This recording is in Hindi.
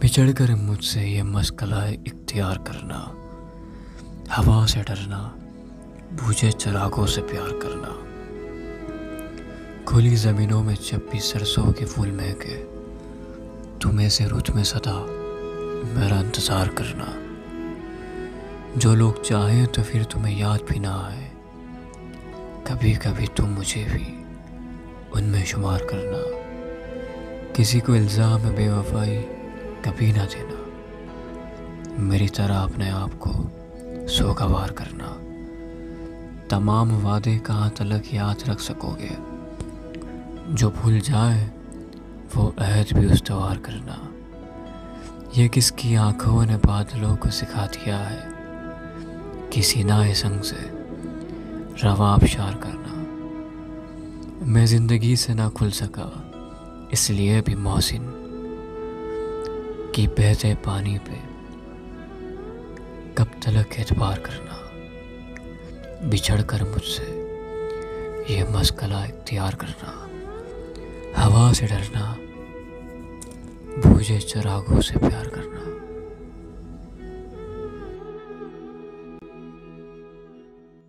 बिछड़ कर मुझसे ये मस्कला इख्तियार करना, हवा से डरना, बूझे चरागों से प्यार करना। खुली ज़मीनों में जब भी सरसों के फूल महके, तुम्हें से रुत में सदा मेरा इंतज़ार करना। जो लोग चाहें तो फिर तुम्हें याद भी ना आए कभी कभी तुम मुझे भी उनमें शुमार करना। किसी को इल्ज़ाम बेवफाई कभी ना देना मेरी तरह अपने आप को सोगवार करना। तमाम वादे कहाँ तलक याद रख सकोगे। जो भूल जाए, वो अहद भी उस्तवार करना। ये किसकी आँखों ने बादलों को सिखा दिया है? किसी नाए संग से रवा शार करना। मैं ज़िंदगी से ना खुल सका, इसलिए भी मोहसिन। कि बहते पानी पे कब तलक एतबार करना। बिछड़ कर मुझसे ये मसकला इख्तियार करना। हवा से डरना, भूजे चरागों से प्यार करना।